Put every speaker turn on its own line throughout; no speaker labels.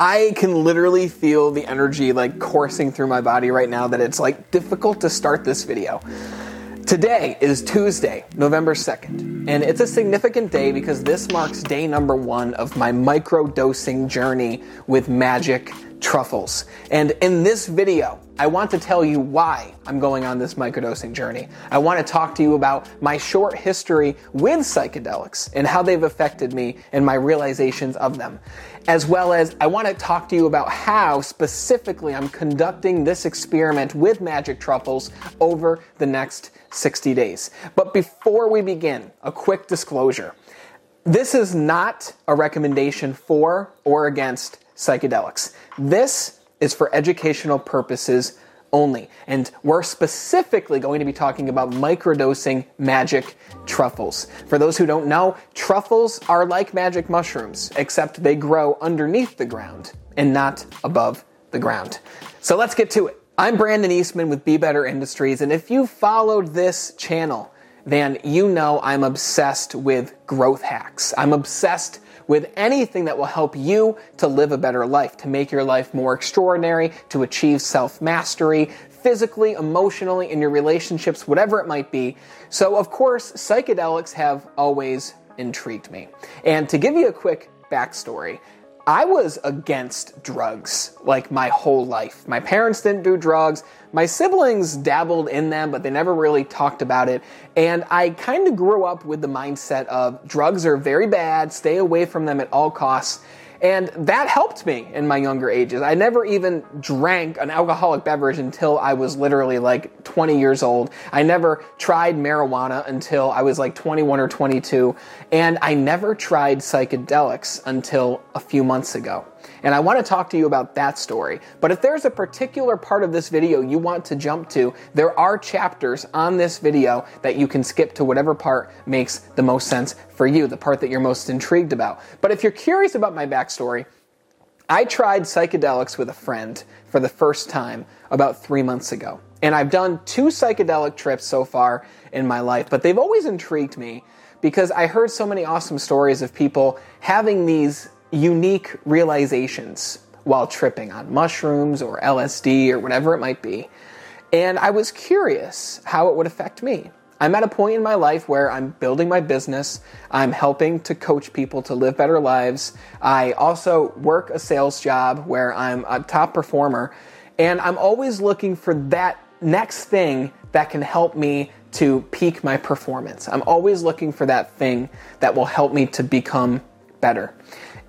I can literally feel the energy like coursing through my body right now that it's like difficult to start this video. Today is Tuesday, November 2nd, and it's a significant day because this marks day number one of my micro dosing journey with magic truffles. And in this video, I want to tell you why I'm going on this microdosing journey. I want to talk to you about my short history with psychedelics and how they've affected me and my realizations of them. As well as I want to talk to you about how specifically I'm conducting this experiment with magic truffles over the next 60 days. But before we begin, a quick disclosure. This is not a recommendation for or against psychedelics. This is for educational purposes only. And we're specifically going to be talking about microdosing magic truffles. For those who don't know, truffles are like magic mushrooms, except they grow underneath the ground and not above the ground. So let's get to it. I'm Brandon Eastman with Be Better Industries, and if you followed this channel, then you know I'm obsessed with growth hacks. I'm obsessed with anything that will help you to live a better life, to make your life more extraordinary, to achieve self mastery, physically, emotionally, in your relationships, whatever it might be. So, of course, psychedelics have always intrigued me. And to give you a quick backstory, I was against drugs like my whole life. My parents didn't do drugs. My siblings dabbled in them, but they never really talked about it. And I kind of grew up with the mindset of drugs are very bad, stay away from them at all costs. And that helped me in my younger ages. I never even drank an alcoholic beverage until I was literally like 20 years old. I never tried marijuana until I was like 21 or 22. And I never tried psychedelics until a few months ago. And I want to talk to you about that story. But if there's a particular part of this video you want to jump to, there are chapters on this video that you can skip to whatever part makes the most sense for you, the part that you're most intrigued about. But if you're curious about my backstory, I tried psychedelics with a friend for the first time about three months ago. And I've done two psychedelic trips so far in my life, but they've always intrigued me because I heard so many awesome stories of people having these unique realizations while tripping on mushrooms or LSD or whatever it might be. And I was curious how it would affect me. I'm at a point in my life where I'm building my business. I'm helping to coach people to live better lives. I also work a sales job where I'm a top performer. And I'm always looking for that next thing that can help me to peak my performance. I'm always looking for that thing that will help me to become better.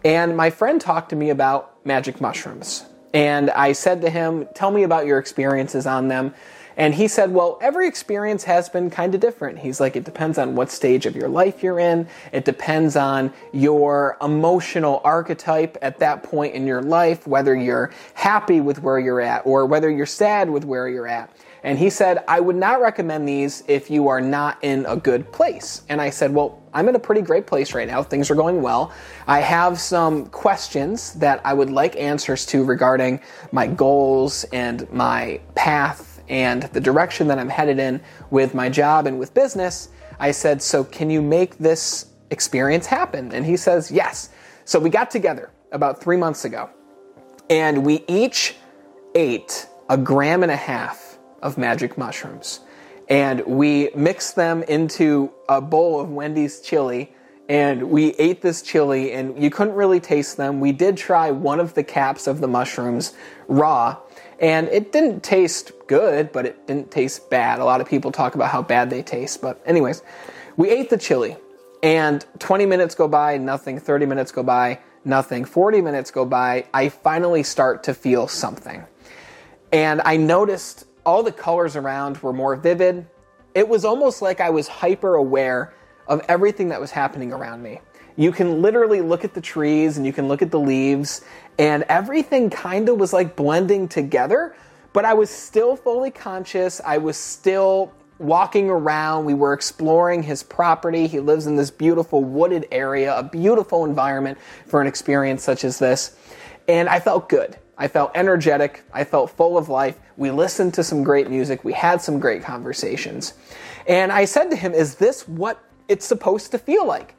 And my friend talked to me about magic mushrooms. And I said to him, Tell me about your experiences on them. And he said, Well, every experience has been kind of different. He's like, It depends on what stage of your life you're in. It depends on your emotional archetype at that point in your life, whether you're happy with where you're at or whether you're sad with where you're at. And he said, I would not recommend these if you are not in a good place. And I said, Well, I'm in a pretty great place right now. Things are going well. I have some questions that I would like answers to regarding my goals and my path and the direction that I'm headed in with my job and with business. I said, So can you make this experience happen? And he says, Yes. So we got together about three months ago and we each ate a gram and a half of magic mushrooms. And we mixed them into a bowl of Wendy's chili and we ate this chili and you couldn't really taste them. We did try one of the caps of the mushrooms raw and it didn't taste good, but it didn't taste bad. A lot of people talk about how bad they taste, but anyways, we ate the chili and 20 minutes go by, nothing. 30 minutes go by, nothing. 40 minutes go by, I finally start to feel something. And I noticed all the colors around were more vivid. It was almost like I was hyper aware of everything that was happening around me. You can literally look at the trees and you can look at the leaves, and everything kind of was like blending together, but I was still fully conscious. I was still walking around. We were exploring his property. He lives in this beautiful wooded area, a beautiful environment for an experience such as this. And I felt good. I felt energetic. I felt full of life. We listened to some great music. We had some great conversations. And I said to him, Is this what it's supposed to feel like?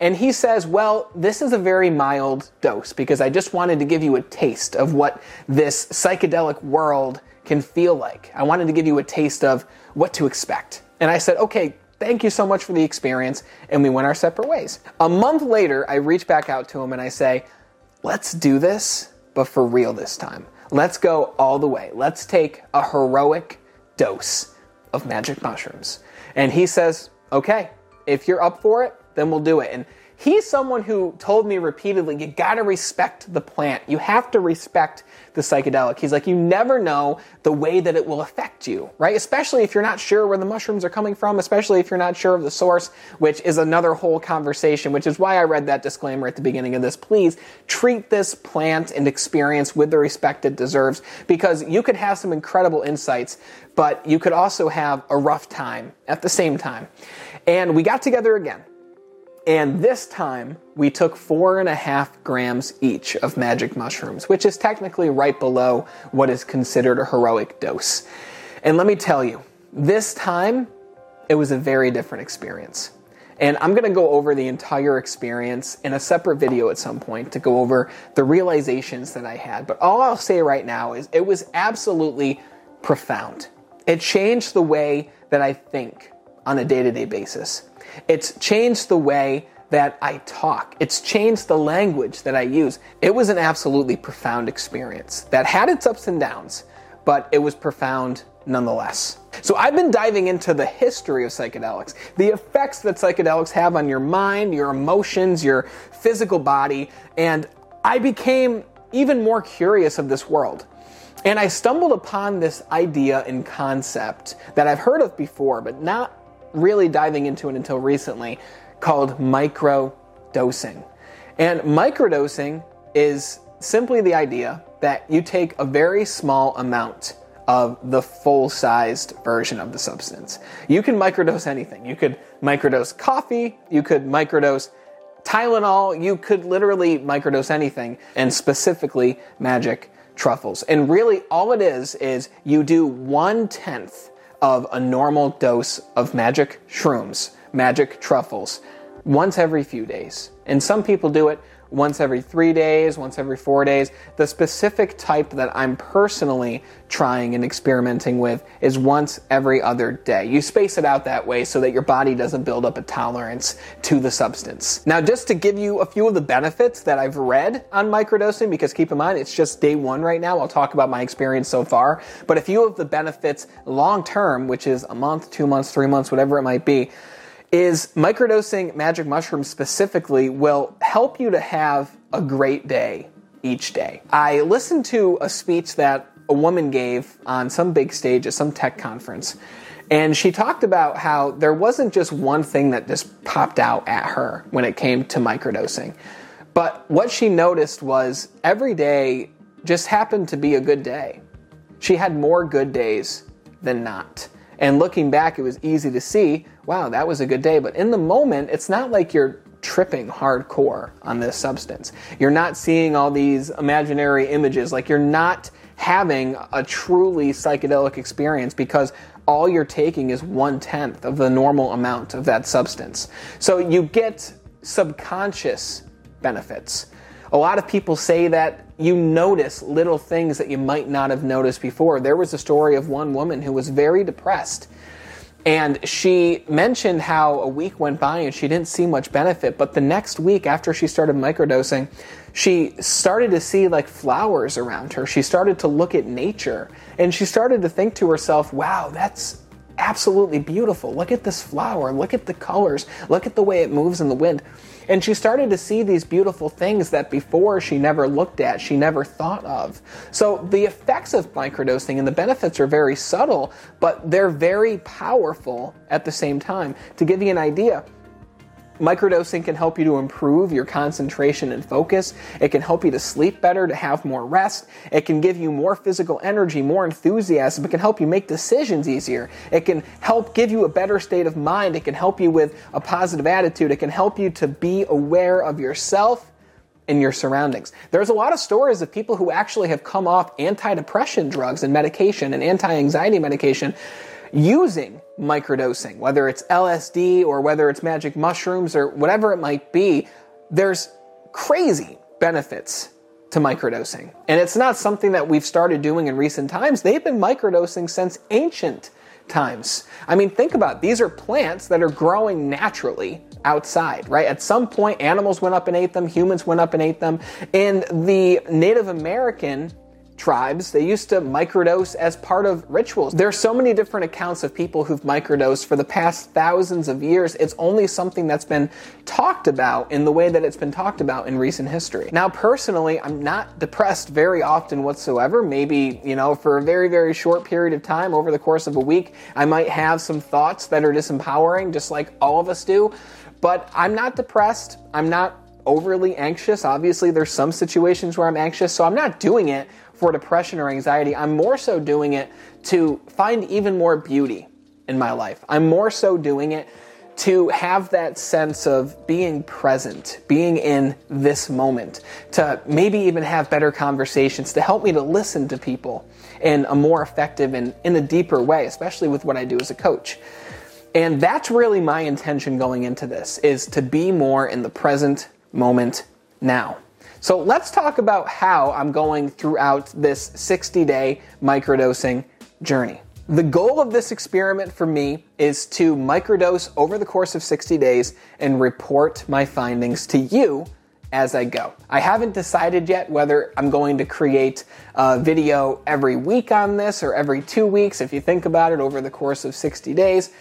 And he says, Well, this is a very mild dose because I just wanted to give you a taste of what this psychedelic world can feel like. I wanted to give you a taste of what to expect. And I said, Okay, thank you so much for the experience. And we went our separate ways. A month later, I reach back out to him and I say, Let's do this, but for real this time. Let's go all the way. Let's take a heroic dose of magic mushrooms. And he says, Okay, if you're up for it, then we'll do it. And he's someone who told me repeatedly, you gotta respect the plant. You have to respect the psychedelic. He's like, you never know the way that it will affect you, right? Especially if you're not sure where the mushrooms are coming from, especially if you're not sure of the source, which is another whole conversation, which is why I read that disclaimer at the beginning of this. Please treat this plant and experience with the respect it deserves because you could have some incredible insights, but you could also have a rough time at the same time. And we got together again and this time, we took four and a half grams each of magic mushrooms, which is technically right below what is considered a heroic dose. And let me tell you, this time, it was a very different experience. And I'm to go over the entire experience in a separate video at some point to go over the realizations that I had. But all I'll say right now is it was absolutely profound. It changed the way that I think on a day to day basis. It's changed the way that I talk. It's changed the language that I use. It was an absolutely profound experience that had its ups and downs, but it was profound nonetheless. So I've been diving into the history of psychedelics, the effects that psychedelics have on your mind, your emotions, your physical body, and I became even more curious of this world. And I stumbled upon this idea and concept that I've heard of before, but not really diving into it until recently called micro dosing. And microdosing is simply the idea that you take a very small amount of the full sized version of the substance. You can microdose anything. You could microdose coffee, you could microdose Tylenol, you could literally microdose anything, and specifically magic truffles. And really, all it is is you do one tenth of a normal dose of magic shrooms, magic truffles, once every few days. And some people do it once every three days, once every four days. The specific type that I'm personally trying and experimenting with is once every other day. You space it out that way so that your body doesn't build up a tolerance to the substance. Now, just to give you a few of the benefits that I've read on microdosing, because keep in mind, it's just day one right now. I'll talk about my experience so far, but a few of the benefits long term, which is a month, two months, three months, whatever it might be is microdosing magic mushrooms specifically will help you to have a great day each day. I listened to a speech that a woman gave on some big stage at some tech conference. And she talked about how there wasn't just one thing that just popped out at her when it came to microdosing. But what she noticed was every day just happened to be a good day. She had more good days than not. And looking back, it was easy to see, wow, that was a good day. But in the moment, it's not like you're tripping hardcore on this substance. You're not seeing all these imaginary images. Like you're not having a truly psychedelic experience because all you're taking is one tenth of the normal amount of that substance. So you get subconscious benefits. A lot of people say that you notice little things that you might not have noticed before. There was a story of one woman who was very depressed. And she mentioned how a week went by and she didn't see much benefit. But the next week, after she started microdosing, she started to see like flowers around her. She started to look at nature and she started to think to herself, wow, that's absolutely beautiful. Look at this flower. Look at the colors. Look at the way it moves in the wind. And she started to see these beautiful things that before she never looked at, she never thought of. So the effects of microdosing and the benefits are very subtle, but they're very powerful at the same time. To give you an idea, Microdosing can help you to improve your concentration and focus. It can help you to sleep better, to have more rest. It can give you more physical energy, more enthusiasm. It can help you make decisions easier. It can help give you a better state of mind. It can help you with a positive attitude. It can help you to be aware of yourself and your surroundings. There's a lot of stories of people who actually have come off antidepressant drugs and medication and anti anxiety medication using microdosing, whether it's LSD or whether it's magic mushrooms or whatever it might be, there's crazy benefits to microdosing. And it's not something that we've started doing in recent times. They've been microdosing since ancient times. I mean, think about it. these are plants that are growing naturally outside, right? At some point, animals went up and ate them, humans went up and ate them. And the Native American tribes, they used to microdose as part of rituals. There are so many different accounts of people who've microdosed for the past thousands of years. It's only something that's been talked about in the way that it's been talked about in recent history. Now, personally, I'm not depressed very often whatsoever. Maybe, you know, for a very, very short period of time over the course of a week, I might have some thoughts that are disempowering, just like all of us do. But I'm not depressed. I'm not overly anxious. Obviously, there's some situations where I'm anxious, so I'm not doing it for depression or anxiety. I'm more so doing it to find even more beauty in my life. I'm more so doing it to have that sense of being present, being in this moment, to maybe even have better conversations, to help me to listen to people in a more effective and in a deeper way, especially with what I do as a coach. And that's really my intention going into this is to be more in the present moment now. So let's talk about how I'm going throughout this 60 day microdosing journey. The goal of this experiment for me is to microdose over the course of 60 days and report my findings to you as I go. I haven't decided yet whether I'm going to create a video every week on this or every two weeks. If you think about it over the course of 60 days,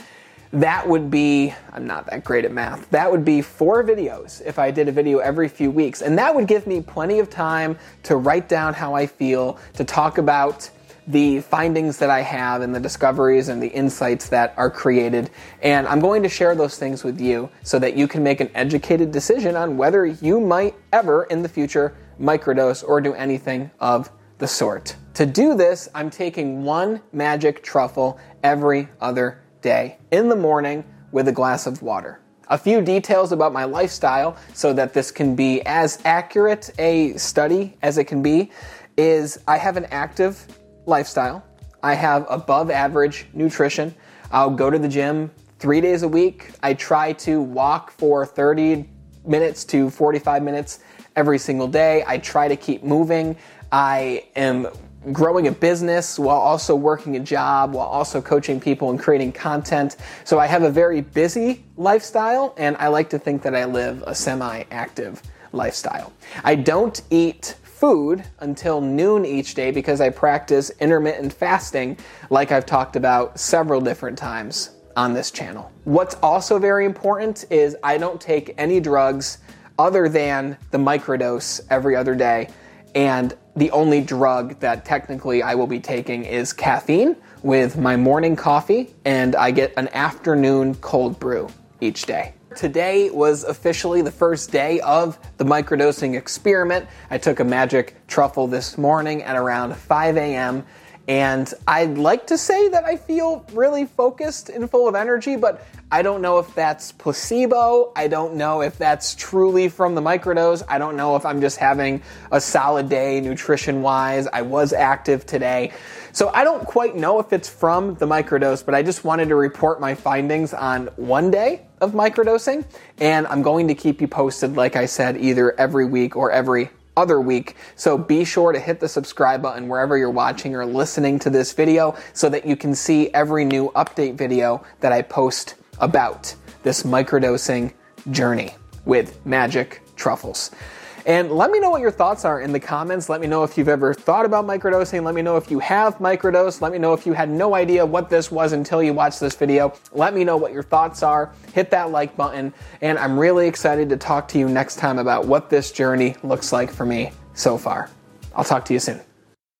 that would be, I'm not that great at math, that would be four videos if I did a video every few weeks. And that would give me plenty of time to write down how I feel, to talk about the findings that I have and the discoveries and the insights that are created. And I'm going to share those things with you so that you can make an educated decision on whether you might ever in the future microdose or do anything of the sort. To do this, I'm taking one magic truffle every other day in the morning with a glass of water. A few details about my lifestyle so that this can be as accurate a study as it can be is I have an active lifestyle. I have above average nutrition. I'll go to the gym three days a week. I try to walk for 30 minutes to 45 minutes every single day. I try to keep moving. I am growing a business while also working a job, while also coaching people and creating content. So I have a very busy lifestyle, and I like to think that I live a semi active lifestyle. I don't eat food until noon each day because I practice intermittent fasting, like I've talked about several different times on this channel. What's also very important is I don't take any drugs other than the microdose every other day. And the only drug that technically I will be taking is caffeine with my morning coffee, and I get an afternoon cold brew each day. Today was officially the first day of the microdosing experiment. I took a magic truffle this morning at around 5 a.m. And I'd like to say that I feel really focused and full of energy, but I don't know if that's placebo. I don't know if that's truly from the microdose. I don't know if I'm just having a solid day nutrition wise. I was active today. So I don't quite know if it's from the microdose, but I just wanted to report my findings on one day of microdosing. And I'm going to keep you posted, like I said, either every week or every other week. So be sure to hit the subscribe button wherever you're watching or listening to this video so that you can see every new update video that I post about this microdosing journey with magic truffles. And let me know what your thoughts are in the comments. Let me know if you've ever thought about microdosing. Let me know if you have microdosed. Let me know if you had no idea what this was until you watched this video. Let me know what your thoughts are. Hit that like button. And I'm really excited to talk to you next time about what this journey looks like for me so far. I'll talk to you soon.